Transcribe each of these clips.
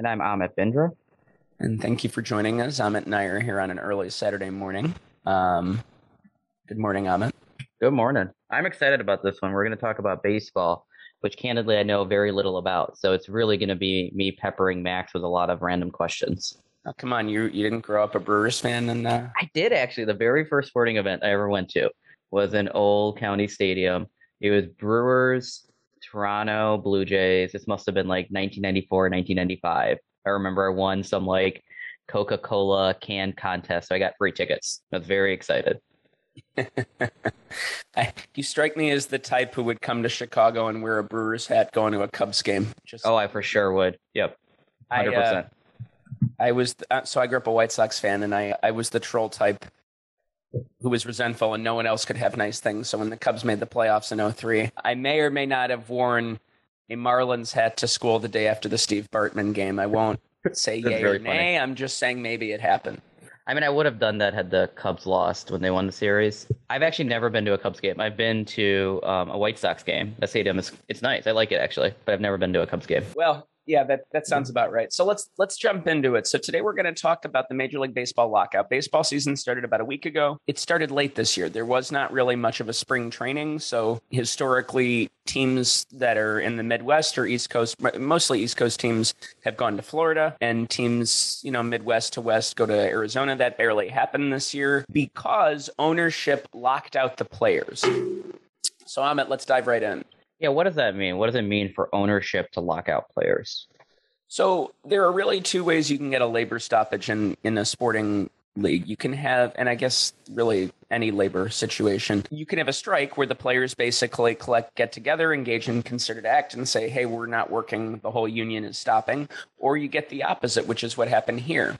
And I'm Amit Bindra. And thank you for joining us. Amit and I are here on an early Saturday morning. Um, good morning, Amit. Good morning. I'm excited about this one. We're going to talk about baseball, which candidly I know very little about. So it's really going to be me peppering Max with a lot of random questions. Oh, come on, you you didn't grow up a Brewers fan, and uh... I did actually. The very first sporting event I ever went to was an Old County Stadium. It was Brewers Toronto Blue Jays. This must have been like 1994, 1995. I remember I won some like Coca Cola can contest, so I got free tickets. I was very excited. I, you strike me as the type who would come to Chicago and wear a Brewers hat going to a Cubs game. Just, oh, I for sure would. Yep, hundred percent. Uh, I was uh, so I grew up a White Sox fan, and I I was the troll type who was resentful and no one else could have nice things. So when the Cubs made the playoffs in 03, I may or may not have worn a Marlins hat to school the day after the Steve Bartman game. I won't say yay or nay. I'm just saying maybe it happened. I mean, I would have done that had the Cubs lost when they won the series. I've actually never been to a Cubs game. I've been to um, a White Sox game. That stadium is it's nice. I like it actually, but I've never been to a Cubs game. Well, yeah, that, that sounds about right. So let's let's jump into it. So today we're going to talk about the Major League Baseball lockout. Baseball season started about a week ago. It started late this year. There was not really much of a spring training, so historically teams that are in the Midwest or East Coast, mostly East Coast teams have gone to Florida and teams, you know, Midwest to West go to Arizona. That barely happened this year because ownership locked out the players. So Amit, let's dive right in. Yeah, what does that mean? What does it mean for ownership to lock out players? So there are really two ways you can get a labor stoppage in in a sporting league. You can have, and I guess really any labor situation, you can have a strike where the players basically collect, get together, engage in concerted act, and say, "Hey, we're not working. The whole union is stopping." Or you get the opposite, which is what happened here.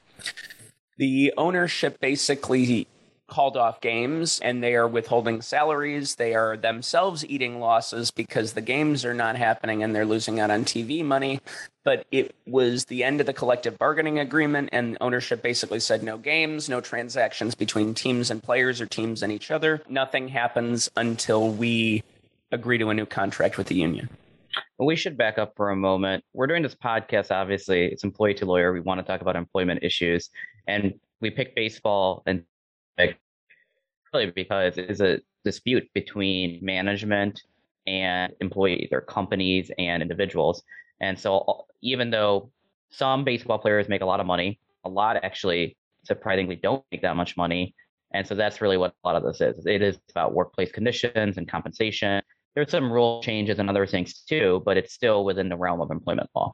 The ownership basically called off games and they are withholding salaries. They are themselves eating losses because the games are not happening and they're losing out on TV money. But it was the end of the collective bargaining agreement, and ownership basically said no games, no transactions between teams and players or teams and each other. Nothing happens until we agree to a new contract with the union. We should back up for a moment. We're doing this podcast, obviously, it's employee to lawyer. We want to talk about employment issues. And we picked baseball and really because it is a dispute between management and employees or companies and individuals. And so uh, even though some baseball players make a lot of money, a lot actually surprisingly don't make that much money. And so that's really what a lot of this is. It is about workplace conditions and compensation. There's some rule changes and other things too, but it's still within the realm of employment law.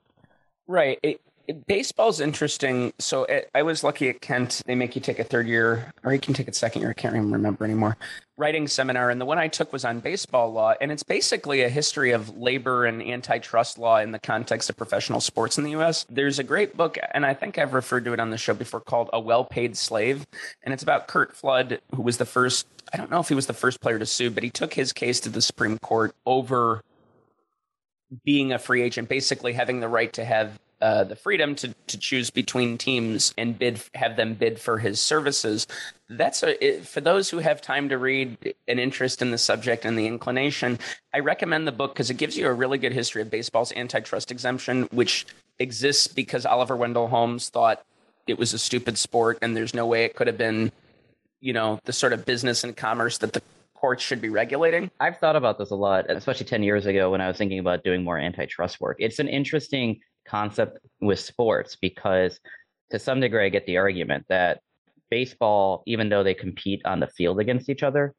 Right. It, baseball's interesting. So it, I was lucky at Kent. They make you take a third year, or you can take a second year. I can't even remember anymore. Writing seminar, and the one I took was on baseball law, and it's basically a history of labor and antitrust law in the context of professional sports in the U.S. There's a great book, and I think I've referred to it on the show before, called "A Well-Paid Slave," and it's about Curt Flood, who was the first. I don't know if he was the first player to sue, but he took his case to the Supreme Court over being a free agent, basically having the right to have uh, the freedom to, to choose between teams and bid have them bid for his services that's a it, for those who have time to read an interest in the subject and the inclination i recommend the book because it gives you a really good history of baseball's antitrust exemption which exists because oliver wendell holmes thought it was a stupid sport and there's no way it could have been you know the sort of business and commerce that the courts should be regulating. I've thought about this a lot, especially 10 years ago when I was thinking about doing more antitrust work. It's an interesting concept with sports because to some degree I get the argument that baseball, even though they compete on the field against each other,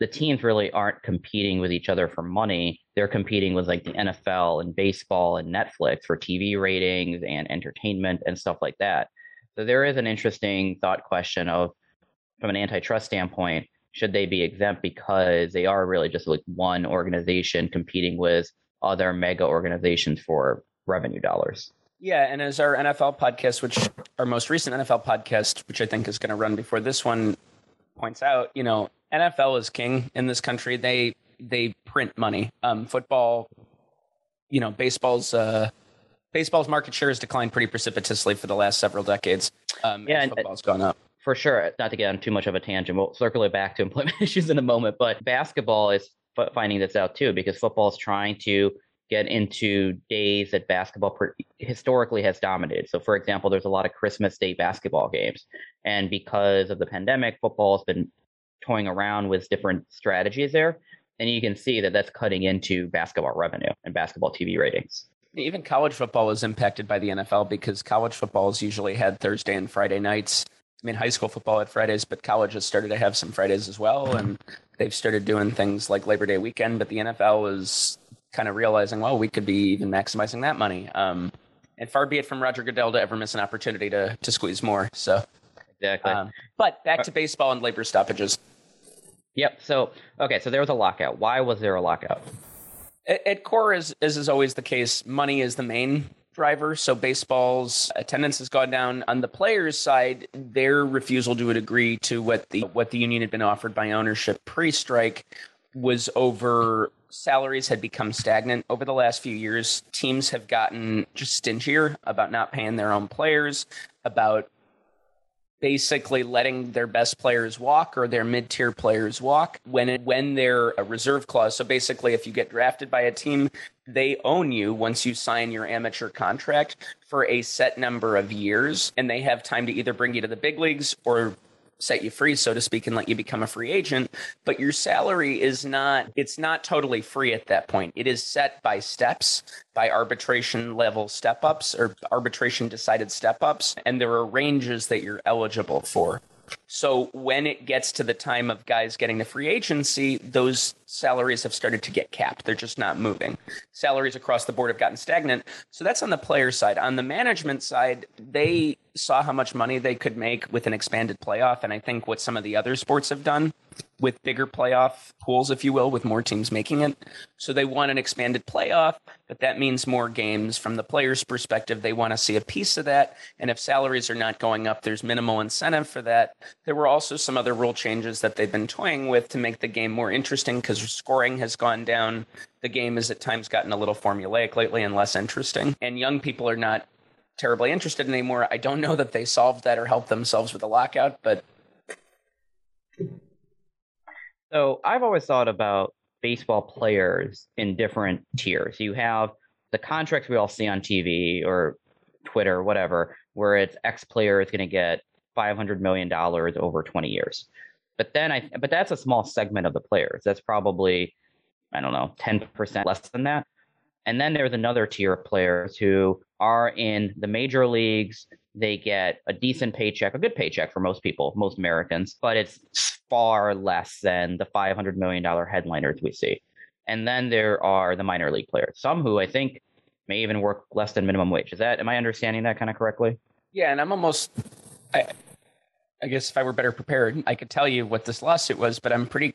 the teams really aren't competing with each other for money. They're competing with like the NFL and baseball and Netflix for TV ratings and entertainment and stuff like that. So there is an interesting thought question of from an antitrust standpoint, should they be exempt because they are really just like one organization competing with other mega organizations for revenue dollars. Yeah, and as our NFL podcast, which our most recent NFL podcast, which I think is going to run before this one, points out, you know, NFL is king in this country. They they print money. Um, football, you know, baseball's uh, baseball's market share has declined pretty precipitously for the last several decades. Um, yeah, and football's gone up. For sure, not to get on too much of a tangent, we'll circle it back to employment issues in a moment. But basketball is finding this out too because football is trying to get into days that basketball historically has dominated. So, for example, there's a lot of Christmas Day basketball games, and because of the pandemic, football has been toying around with different strategies there, and you can see that that's cutting into basketball revenue and basketball TV ratings. Even college football is impacted by the NFL because college football has usually had Thursday and Friday nights. I mean, high school football had Fridays, but college has started to have some Fridays as well, and they've started doing things like Labor Day weekend. But the NFL is kind of realizing, well, we could be even maximizing that money. Um, and far be it from Roger Goodell to ever miss an opportunity to to squeeze more. So exactly. Um, but back to baseball and labor stoppages. Yep. So okay, so there was a lockout. Why was there a lockout? At, at core, as, as is always the case, money is the main driver. So baseball's attendance has gone down. On the players' side, their refusal to agree to what the what the union had been offered by ownership pre-strike was over salaries had become stagnant over the last few years. Teams have gotten just stingier about not paying their own players, about basically letting their best players walk or their mid-tier players walk when it, when they're a reserve clause. So basically, if you get drafted by a team, they own you once you sign your amateur contract for a set number of years, and they have time to either bring you to the big leagues or set you free, so to speak, and let you become a free agent. But your salary is not, it's not totally free at that point. It is set by steps, by arbitration level step ups or arbitration decided step ups. And there are ranges that you're eligible for. So when it gets to the time of guys getting the free agency, those salaries have started to get capped. They're just not moving. Salaries across the board have gotten stagnant. So that's on the player side. On the management side, they saw how much money they could make with an expanded playoff. And I think what some of the other sports have done with bigger playoff pools, if you will, with more teams making it. So they want an expanded playoff, but that means more games. From the players' perspective, they want to see a piece of that. And if salaries are not going up, there's minimal incentive for that. There were also some other rule changes that they've been toying with to make the game more interesting because scoring has gone down. The game has at times gotten a little formulaic lately and less interesting. And young people are not terribly interested anymore. I don't know that they solved that or helped themselves with the lockout, but. So I've always thought about baseball players in different tiers. You have the contracts we all see on TV or Twitter, whatever, where it's X player is going to get $500 million over 20 years. But then I, but that's a small segment of the players. That's probably, I don't know, 10% less than that. And then there's another tier of players who are in the major leagues. They get a decent paycheck, a good paycheck for most people, most Americans, but it's far less than the $500 million headliners we see. And then there are the minor league players, some who I think may even work less than minimum wage. Is that, am I understanding that kind of correctly? Yeah. And I'm almost, I, I guess if I were better prepared, I could tell you what this lawsuit was, but I'm pretty.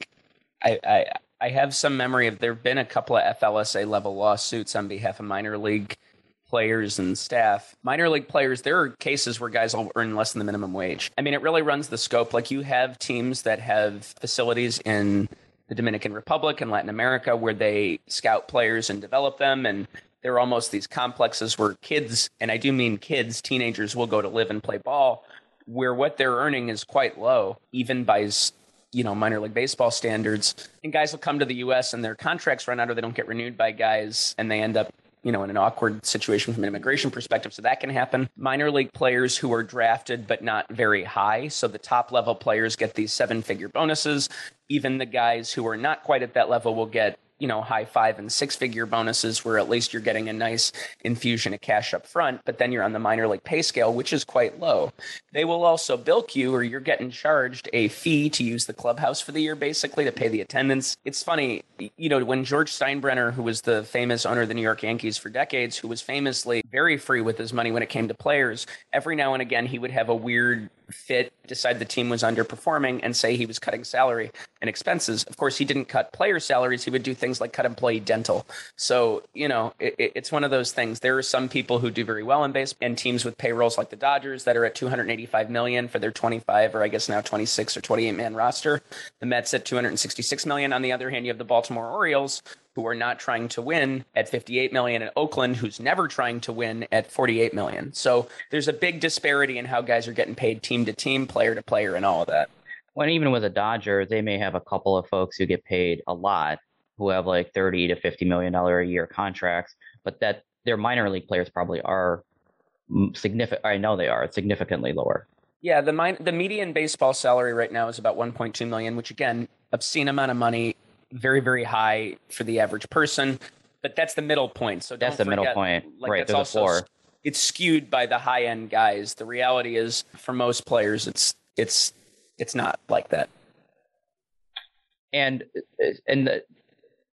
I, I I have some memory of there have been a couple of FLSA level lawsuits on behalf of minor league players and staff. Minor league players, there are cases where guys will earn less than the minimum wage. I mean, it really runs the scope. Like you have teams that have facilities in the Dominican Republic and Latin America where they scout players and develop them and there are almost these complexes where kids, and I do mean kids, teenagers will go to live and play ball where what they're earning is quite low, even by you know minor league baseball standards. And guys will come to the U.S. and their contracts run out, or they don't get renewed by guys, and they end up you know in an awkward situation from an immigration perspective. So that can happen. Minor league players who are drafted but not very high, so the top level players get these seven figure bonuses. Even the guys who are not quite at that level will get you know high five and six figure bonuses where at least you're getting a nice infusion of cash up front but then you're on the minor league pay scale which is quite low. They will also bilk you or you're getting charged a fee to use the clubhouse for the year basically to pay the attendance. It's funny you know when george steinbrenner who was the famous owner of the new york yankees for decades who was famously very free with his money when it came to players every now and again he would have a weird fit, decide the team was underperforming, and say he was cutting salary and expenses. Of course, he didn't cut player salaries. He would do things like cut employee dental. So, you know, it, it's one of those things. There are some people who do very well in baseball and teams with payrolls like the Dodgers that are at 285 million for their 25 or I guess now 26 or 28 man roster. The Mets at 266 million. On the other hand, you have the Baltimore Orioles who are not trying to win at 58 million and Oakland who's never trying to win at 48 million. So there's a big disparity in how guys are getting paid team to team, player to player and all of that. When even with the Dodgers, they may have a couple of folks who get paid a lot who have like 30 to 50 million dollar a year contracts, but that their minor league players probably are significant I know they are significantly lower. Yeah, the min- the median baseball salary right now is about 1.2 million, which again, obscene amount of money very very high for the average person but that's the middle point so that's the forget, middle point. like right that's also floor. it's skewed by the high end guys. The reality is for most players it's it's it's not like that. And and the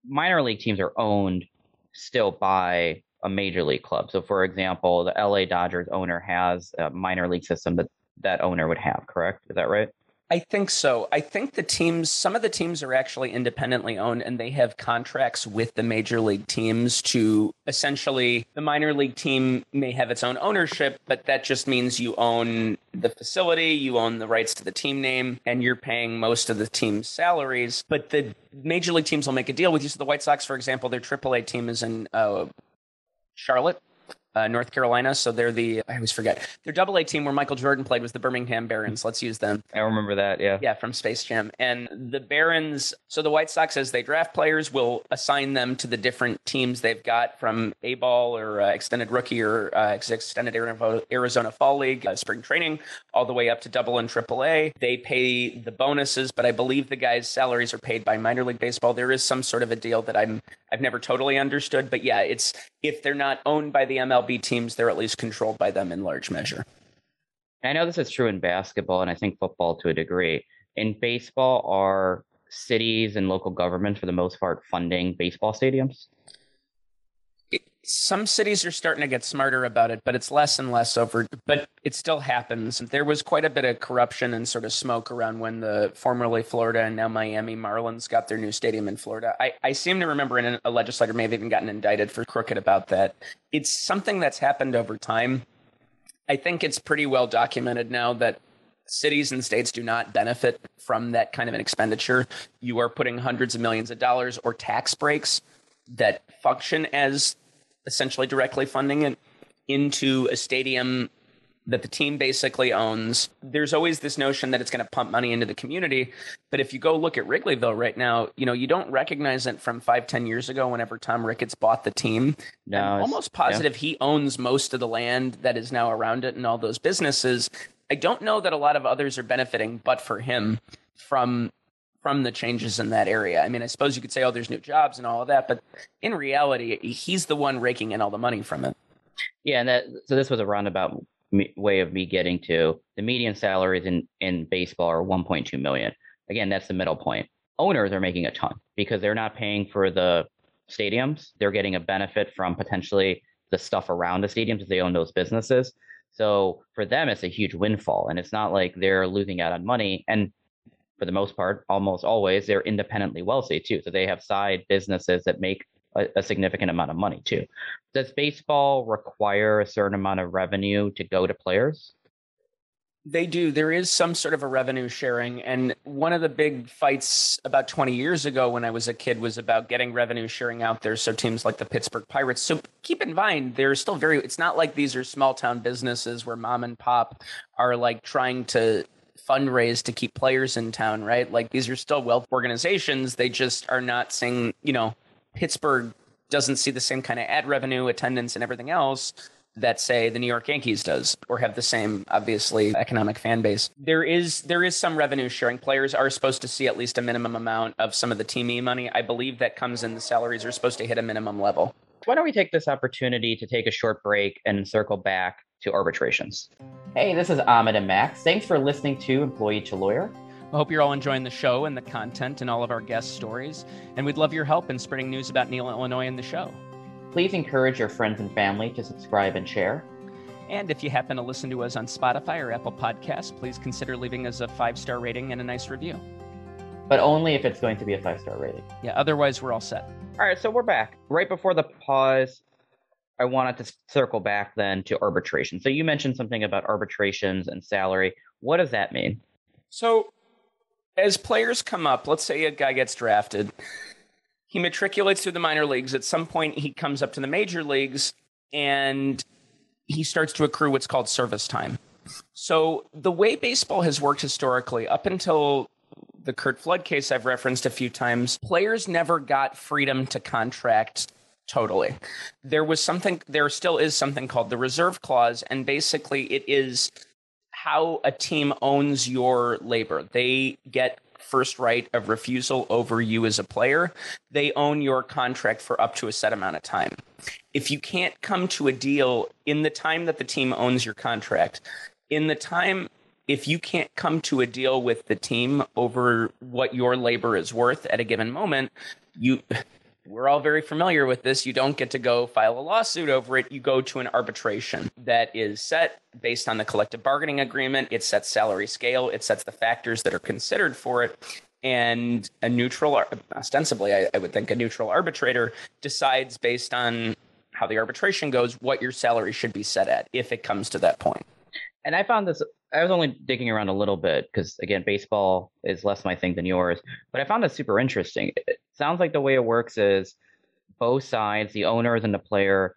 minor league teams are owned still by a major league club. So for example the la dodgers owner has a minor league system that that owner would have correct? Is that right I think so. I think the teams, some of the teams are actually independently owned and they have contracts with the major league teams to essentially, the minor league team may have its own ownership, but that just means you own the facility, you own the rights to the team name, and you're paying most of the team's salaries. But the major league teams will make a deal with you. So the White Sox, for example, their AAA team is in uh, Charlotte uh, North Carolina. So they're the I always forget their Double A team where Michael Jordan played was the Birmingham Barons. Let's use them. I remember that. Yeah. Yeah, from Space Jam. And the Barons. So the White Sox, as they draft players, will assign them to the different teams they've got from A ball or uh, extended rookie or uh, extended Arizona Fall League, uh, spring training, all the way up to Double and Triple A. They pay the bonuses, but I believe the guys' salaries are paid by minor league baseball. There is some sort of a deal that I'm I've never totally understood, but yeah, it's if they're not owned by the MLB teams, they're at least controlled by them in large measure. I know this is true in basketball and I think football to a degree. In baseball, are cities and local governments for the most part funding baseball stadiums? Some cities are starting to get smarter about it, but it's less and less over. But it still happens. There was quite a bit of corruption and sort of smoke around when the formerly Florida and now Miami Marlins got their new stadium in Florida. I, I seem to remember in a legislator may have even gotten indicted for crooked about that. It's something that's happened over time. I think it's pretty well documented now that cities and states do not benefit from that kind of an expenditure. You are putting hundreds of millions of dollars or tax breaks that function as essentially directly funding it into a stadium that the team basically owns. There's always this notion that it's going to pump money into the community. But if you go look at Wrigleyville right now, you know, you don't recognize it from five, ten years ago whenever Tom Ricketts bought the team. No, I'm almost positive yeah. he owns most of the land that is now around it and all those businesses. I don't know that a lot of others are benefiting, but for him, from from the changes in that area. I mean, I suppose you could say, oh, there's new jobs and all of that, but in reality, he's the one raking in all the money from it. Yeah, and that so this was a roundabout way of me getting to the median salaries in in baseball are 1.2 million. Again, that's the middle point. Owners are making a ton because they're not paying for the stadiums. They're getting a benefit from potentially the stuff around the stadiums if they own those businesses. So for them, it's a huge windfall, and it's not like they're losing out on money. And for the most part, almost always, they're independently wealthy too. So they have side businesses that make a, a, significant amount of money too. Does baseball require a certain amount of revenue to go to players? They do. There is some sort of a revenue sharing. And one of the big fights about 20 years ago when I was a kid was about getting revenue sharing out there. So teams like the Pittsburgh Pirates. So keep in mind, they're still very, it's not like these are small town businesses where mom and pop are like trying to fundraise to keep players in town, right? Like these are still wealth organizations. They just are not saying, you know, Pittsburgh doesn't see the same kind of ad revenue, attendance, and everything else that say the New York Yankees does or have the same obviously economic fan base. There is there is some revenue sharing. Players are supposed to see at least a minimum amount of some of the team E money. I believe that comes in the salaries are supposed to hit a minimum level. Why don't we take this opportunity to take a short break and circle back to arbitrations? Hey, this is Amit and Max. Thanks for listening to Employee to Lawyer. I hope you're all enjoying the show and the content and all of our guest stories. And we'd love your help in spreading news about NELA, Illinois and the show. Please encourage your friends and family to subscribe and share. And if you happen to listen to us on Spotify or Apple Podcasts, please consider leaving us a five star rating and a nice review. But only if it's going to be a five star rating. Yeah, otherwise, we're all set. All right, so we're back. Right before the pause, I wanted to circle back then to arbitration. So you mentioned something about arbitrations and salary. What does that mean? So, as players come up, let's say a guy gets drafted, he matriculates through the minor leagues. At some point, he comes up to the major leagues and he starts to accrue what's called service time. So the way baseball has worked historically, up until the Curt Flood case I've referenced a few times, players never got freedom to contract totally. There was something, there still is something called the reserve clause, and basically it is how a team owns your labor. They get first right of refusal over you as a player. They own your contract for up to a set amount of time. If you can't come to a deal in the time that the team owns your contract, in the time if you can't come to a deal with the team over what your labor is worth at a given moment, you we're all very familiar with this. You don't get to go file a lawsuit over it. You go to an arbitration that is set based on the collective bargaining agreement. It sets salary scale. It sets the factors that are considered for it. And a neutral, ostensibly, I, I would think a neutral arbitrator decides based on how the arbitration goes what your salary should be set at if it comes to that point. And I found this I was only digging around a little bit because again, baseball is less my thing than yours. But I found this super interesting. It sounds like the way it works is both sides, the owners and the player,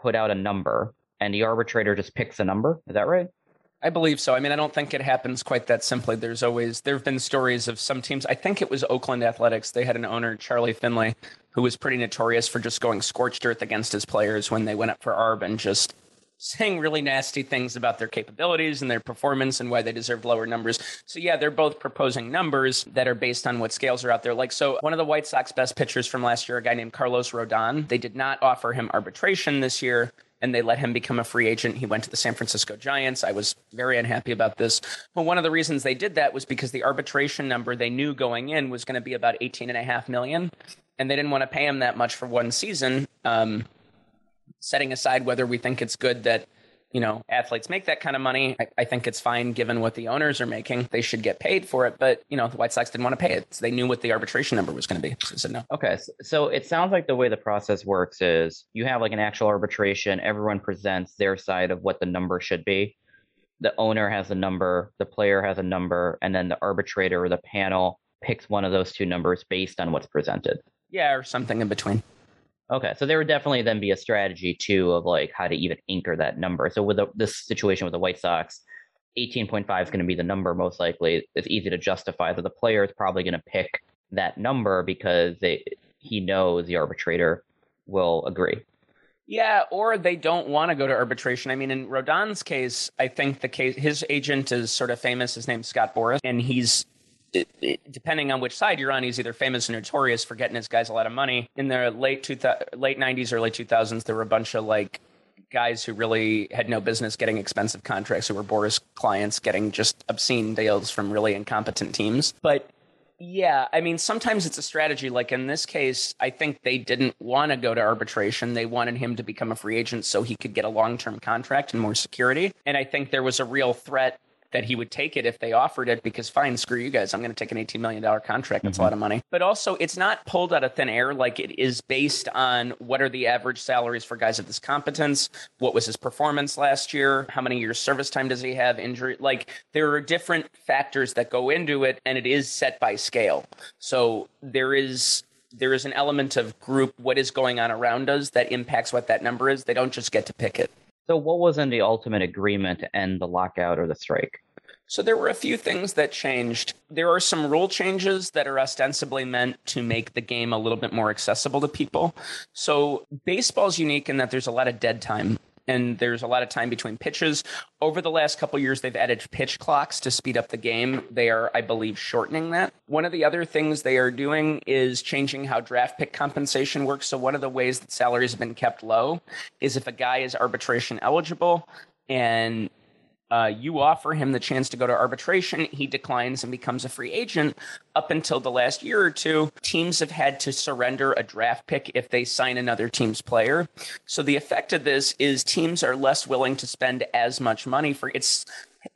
put out a number, and the arbitrator just picks a number. Is that right? I believe so. I mean, I don't think it happens quite that simply. There's always there have been stories of some teams. I think it was Oakland Athletics. They had an owner, Charlie Finley, who was pretty notorious for just going scorched earth against his players when they went up for arb and just saying really nasty things about their capabilities and their performance and why they deserved lower numbers. So yeah, they're both proposing numbers that are based on what scales are out there. Like so one of the White Sox best pitchers from last year, a guy named Carlos Rodon, they did not offer him arbitration this year and they let him become a free agent. He went to the San Francisco Giants. I was very unhappy about this. But one of the reasons they did that was because the arbitration number they knew going in was going to be about 18 and a half million and they didn't want to pay him that much for one season. Um, setting aside whether we think it's good that you know athletes make that kind of money I, I, think it's fine given what the owners are making. They should get paid for it but you know the white sox didn't want to pay it. So they knew what the arbitration number was going to be. So said no. Okay so it sounds like the way the process works is you have like an actual arbitration. Everyone presents their side of what the number should be. The owner has a number the player has a number and then the arbitrator or the panel picks one of those two numbers based on what's presented. Yeah or something in between Okay, so there would definitely then be a strategy too of like how to even anchor that number. So with the, this situation with the White Sox, 18.5 is going to be the number most likely. It's easy to justify that the player is probably going to pick that number because they he knows the arbitrator will agree. Yeah, or they don't want to go to arbitration. I mean, in Rodon's case, I think the case his agent is sort of famous. His name's Scott Boras, and he's depending on which side you're on, he's either famous or notorious for getting his guys a lot of money. In the late two late '90s, early 2000s, there were a bunch of like guys who really had no business getting expensive contracts, who were Boras clients, getting just obscene deals from really incompetent teams. But yeah, I mean, sometimes it's a strategy. Like in this case, I think they didn't want to go to arbitration. They wanted him to become a free agent so he could get a long term contract and more security. And I think there was a real threat that he would take it if they offered it because fine, screw you guys. I'm going to take an $18 million contract. That's mm-hmm. a lot of money. But also, it's not pulled out of thin air. Like it is based on what are the average salaries for guys of this competence? What was his performance last year? How many years service time does he have? Injury? Like there are different factors that go into it, and it is set by scale. So there is there is an element of group what is going on around us that impacts what that number is. They don't just get to pick it. So, what was in the ultimate agreement to end the lockout or the strike? So there were a few things that changed. There are some rule changes that are ostensibly meant to make the game a little bit more accessible to people. So baseball's unique in that there's a lot of dead time and there's a lot of time between pitches. Over the last couple years, they've added pitch clocks to speed up the game. They are, I believe, shortening that. One of the other things they are doing is changing how draft pick compensation works. So one of the ways that salaries have been kept low is if a guy is arbitration eligible and Uh, you offer him the chance to go to arbitration. He declines and becomes a free agent. Up until the last year or two, teams have had to surrender a draft pick if they sign another team's player. So the effect of this is teams are less willing to spend as much money for it's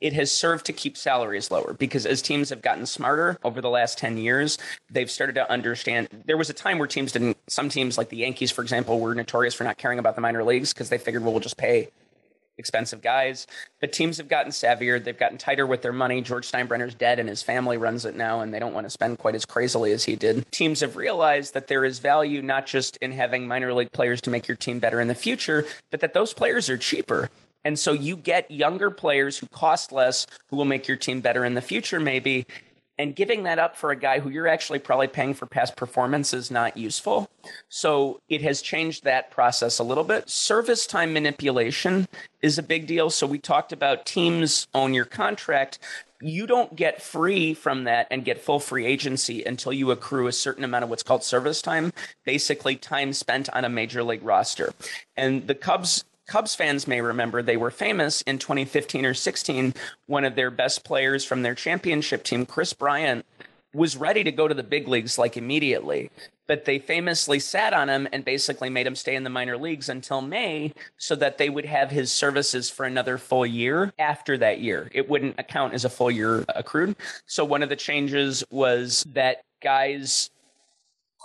it has served to keep salaries lower because as teams have gotten smarter over the last 10 years, they've started to understand. There was a time where teams didn't, some teams like the Yankees, for example, were notorious for not caring about the minor leagues because they figured, well, we'll just pay expensive guys. But teams have gotten savvier. They've gotten tighter with their money. George Steinbrenner's dead and his family runs it now, and they don't want to spend quite as crazily as he did. Teams have realized that there is value not just in having minor league players to make your team better in the future, but that those players are cheaper. And so you get younger players who cost less, who will make your team better in the future, maybe. And giving that up for a guy who you're actually probably paying for past performance is not useful. So it has changed that process a little bit. Service time manipulation is a big deal. So we talked about teams own your contract. You don't get free from that and get full free agency until you accrue a certain amount of what's called service time, basically time spent on a major league roster. And the Cubs Cubs fans may remember they were famous in 2015 or 16. One of their best players from their championship team, Kris Bryant, was ready to go to the big leagues like immediately. But they famously sat on him and basically made him stay in the minor leagues until May so that they would have his services for another full year after that year. It wouldn't account as a full year accrued. So one of the changes was that guys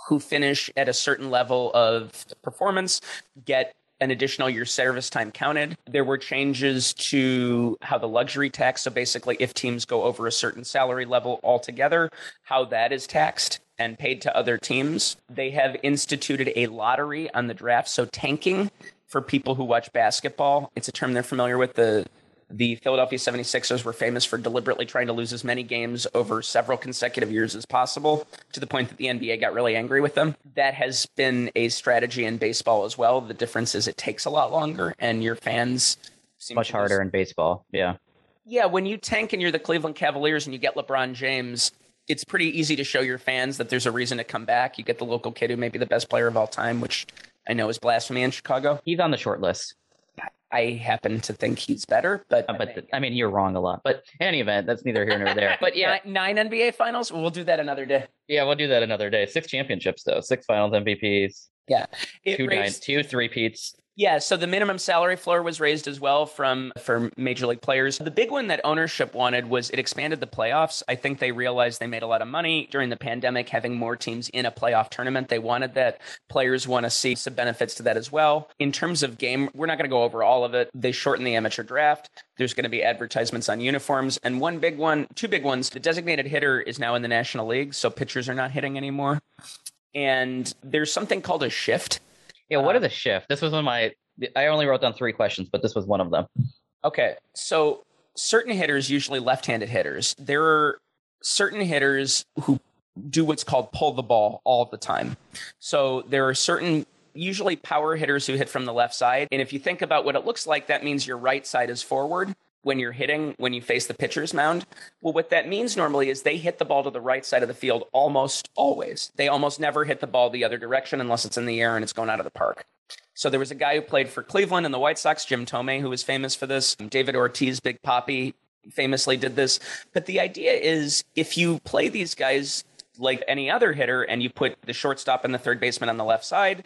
who finish at a certain level of performance get an additional year service time counted. There were changes to how the luxury tax, so basically, if teams go over a certain salary level altogether, how that is taxed and paid to other teams. They have instituted a lottery on the draft, so tanking for people who watch basketball. It's a term they're familiar with. The the Philadelphia 76ers were famous for deliberately trying to lose as many games over several consecutive years as possible to the point that the NBA got really angry with them. That has been a strategy in baseball as well. The difference is it takes a lot longer and your fans seem much harder in baseball. Yeah. Yeah, when you tank and you're the Cleveland Cavaliers and you get LeBron James, it's pretty easy to show your fans that there's a reason to come back. You get the local kid who may be the best player of all time, which I know is blasphemy in Chicago. He's on the short list. I happen to think he's better, but uh, but the, I mean you're wrong a lot. But in any event, that's neither here nor there. But yeah, nine, nine NBA finals. We'll do that another day. Yeah, we'll do that another day. Six championships though, six finals MVPs. Yeah, it two raised, nine, two three peats. Yeah, so the minimum salary floor was raised as well from for major league players. The big one that ownership wanted was it expanded the playoffs. I think they realized they made a lot of money during the pandemic having more teams in a playoff tournament. They wanted that. Players want to see some benefits to that as well. In terms of game, we're not going to go over all of it. They shortened the amateur draft. There's going to be advertisements on uniforms and one big one, two big ones. The designated hitter is now in the National League, so pitchers are not hitting anymore. And there's something called a shift yeah, what uh, is a shift? This was one of my. I only wrote down three questions, but this was one of them. Okay, so certain hitters, usually left-handed hitters, there are certain hitters who do what's called pull the ball all the time. So there are certain usually power hitters who hit from the left side. And if you think about what it looks like, that means your right side is forward when you're hitting when you face the pitcher's mound. Well, what that means normally is they hit the ball to the right side of the field almost always. They almost never hit the ball the other direction unless it's in the air and it's going out of the park. So there was a guy who played for Cleveland and the White Sox, Jim Thome, who was famous for this. David Ortiz, Big Papi, famously did this. But the idea is if you play these guys like any other hitter and you put the shortstop and the third baseman on the left side,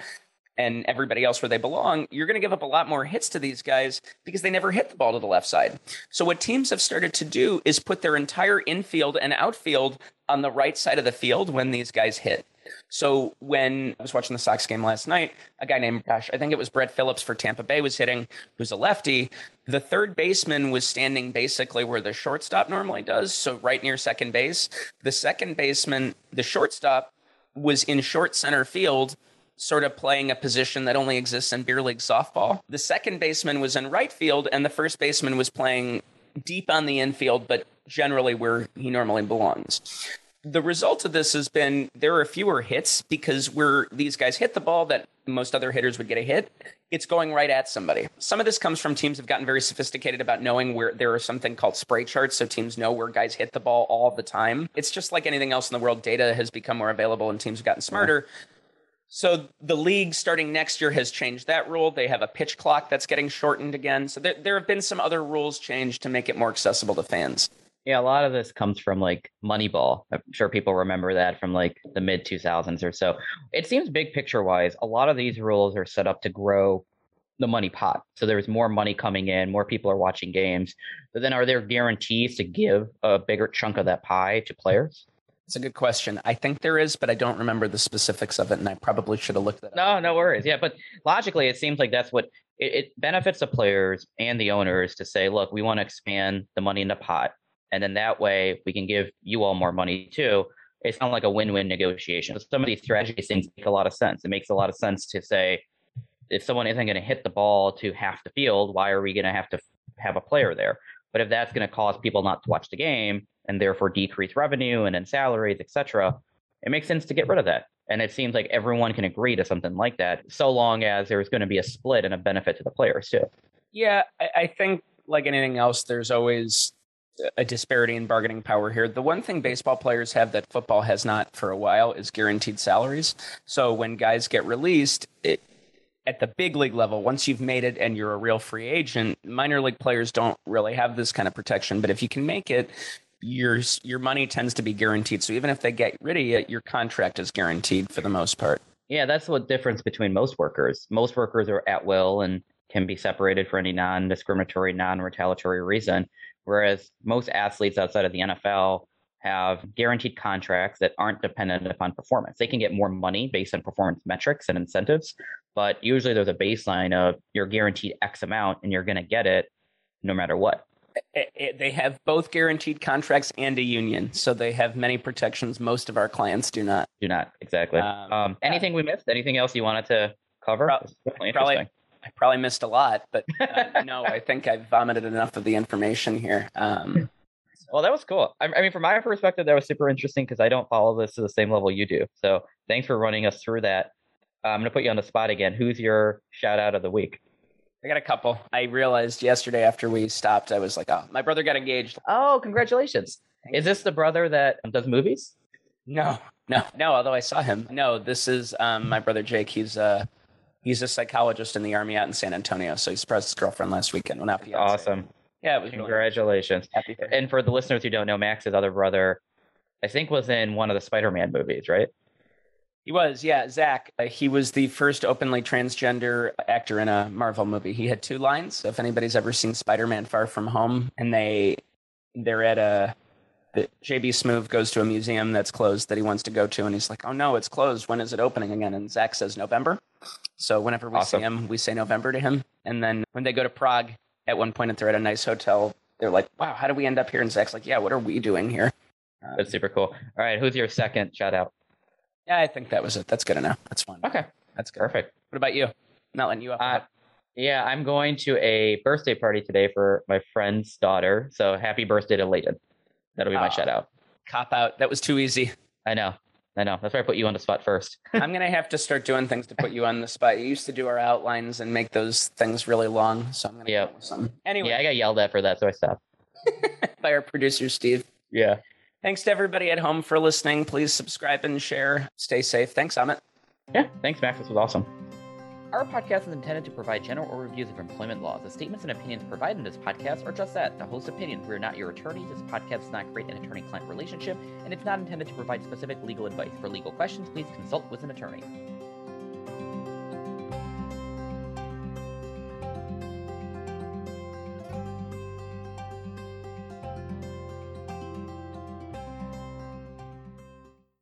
and everybody else where they belong, you're going to give up a lot more hits to these guys because they never hit the ball to the left side. So, what teams have started to do is put their entire infield and outfield on the right side of the field when these guys hit. So, when I was watching the Sox game last night, a guy named, gosh, I think it was Brett Phillips for Tampa Bay was hitting, who's a lefty. The third baseman was standing basically where the shortstop normally does, so right near second base. The second baseman, the shortstop, was in short center field sort of playing a position that only exists in beer league softball. The second baseman was in right field, and the first baseman was playing deep on the infield, but generally where he normally belongs. The result of this has been there are fewer hits because where these guys hit the ball that most other hitters would get a hit, it's going right at somebody. Some of this comes from teams have gotten very sophisticated about knowing where there are something called spray charts, so teams know where guys hit the ball all the time. It's just like anything else in the world. Data has become more available and teams have gotten smarter. So the league starting next year has changed that rule. They have a pitch clock that's getting shortened again. So there, there have been some other rules changed to make it more accessible to fans. Yeah, a lot of this comes from like Moneyball. I'm sure people remember that from like the mid 2000s or so. It seems big picture wise, a lot of these rules are set up to grow the money pot. So there's more money coming in, more people are watching games. But then are there guarantees to give a bigger chunk of that pie to players? It's a good question. I think there is, but I don't remember the specifics of it, and I probably should have looked at it. No, no worries. Yeah, but logically, it seems like that's what it, it benefits the players and the owners to say, look, we want to expand the money in the pot, and then that way we can give you all more money too. It's not like a win-win negotiation. So some of these strategy things make a lot of sense. It makes a lot of sense to say, if someone isn't going to hit the ball to half the field, why are we going to have to have a player there? But if that's going to cause people not to watch the game, and therefore decrease revenue and then salaries, etc., it makes sense to get rid of that. And it seems like everyone can agree to something like that, so long as there's going to be a split and a benefit to the players too. Yeah, I, I think like anything else, there's always a disparity in bargaining power here. The one thing baseball players have that football has not for a while is guaranteed salaries. So when guys get released, it, at the big league level, once you've made it and you're a real free agent, minor league players don't really have this kind of protection. But if you can make it, your your money tends to be guaranteed. So even if they get rid of you, your contract is guaranteed for the most part. Yeah, that's the difference between most workers. Most workers are at will and can be separated for any non-discriminatory, non-retaliatory reason, whereas most athletes outside of the NFL have guaranteed contracts that aren't dependent upon performance. They can get more money based on performance metrics and incentives, but usually there's a baseline of you're guaranteed X amount and you're going to get it no matter what. It, it, they have both guaranteed contracts and a union, so they have many protections. Most of our clients do not. Do not exactly. Um, um, anything we missed? Anything else you wanted to cover? Pro- probably, I probably missed a lot, but uh, no, I think I've vomited enough of the information here. Um, well, that was cool. I, I, mean, from my perspective, that was super interesting because I don't follow this to the same level you do. So thanks for running us through that. Uh, I'm going to put you on the spot again. Who's your shout out of the week? I got a couple. I realized yesterday after we stopped, I was like, oh, my brother got engaged. Oh, congratulations. Is this the brother that does movies? No, no, no. Although I saw him. No, this is um, my brother Jake. He's uh, he's a psychologist in the army out in San Antonio. So he surprised his girlfriend last weekend. Well, not fiance. Awesome. Yeah, it was congratulations. Really Happy and for the listeners who don't know, Max's other brother, I think was in one of the Spider-Man movies, right? He was, yeah, Zach. Uh, he was the first openly transgender actor in a Marvel movie. He had two lines. So if anybody's ever seen Spider-Man: Far From Home, and they they're at a the JB Smoove goes to a museum that's closed that he wants to go to, and he's like, "Oh no, it's closed. When is it opening again?" And Zach says November. So whenever we awesome. see him, we say November to him. And then when they go to Prague, at one point, if they're at a nice hotel, they're like, "Wow, how did we end up here?" And Zach's like, "Yeah, what are we doing here?" That's super cool. All right, who's your second shout out? Yeah, I think that was it. That's good enough. That's fine. Okay. That's good. Perfect. What about you? not letting you up. Uh, yeah, I'm going to a birthday party today for my friend's daughter. So happy birthday to Layton. That'll be my uh, shout out. Cop out. That was too easy. I know. I know. That's why I put you on the spot first. I'm gonna have to start doing things to put you on the spot. You used to do our outlines and make those things really long, so I'm gonna yep. some. Anyway, yeah, I got yelled at for that, so I stopped. By our producer Steve. Yeah. Thanks to everybody at home for listening. Please subscribe and share. Stay safe. Thanks, Amit. Yeah, thanks, Max. This was awesome. Our podcast is intended to provide general overviews of employment laws. The statements and opinions provided in this podcast are just that, the host opinions. We are not your attorney. This podcast does not create an attorney-client relationship, and it's not intended to provide specific legal advice. For legal questions, please consult with an attorney.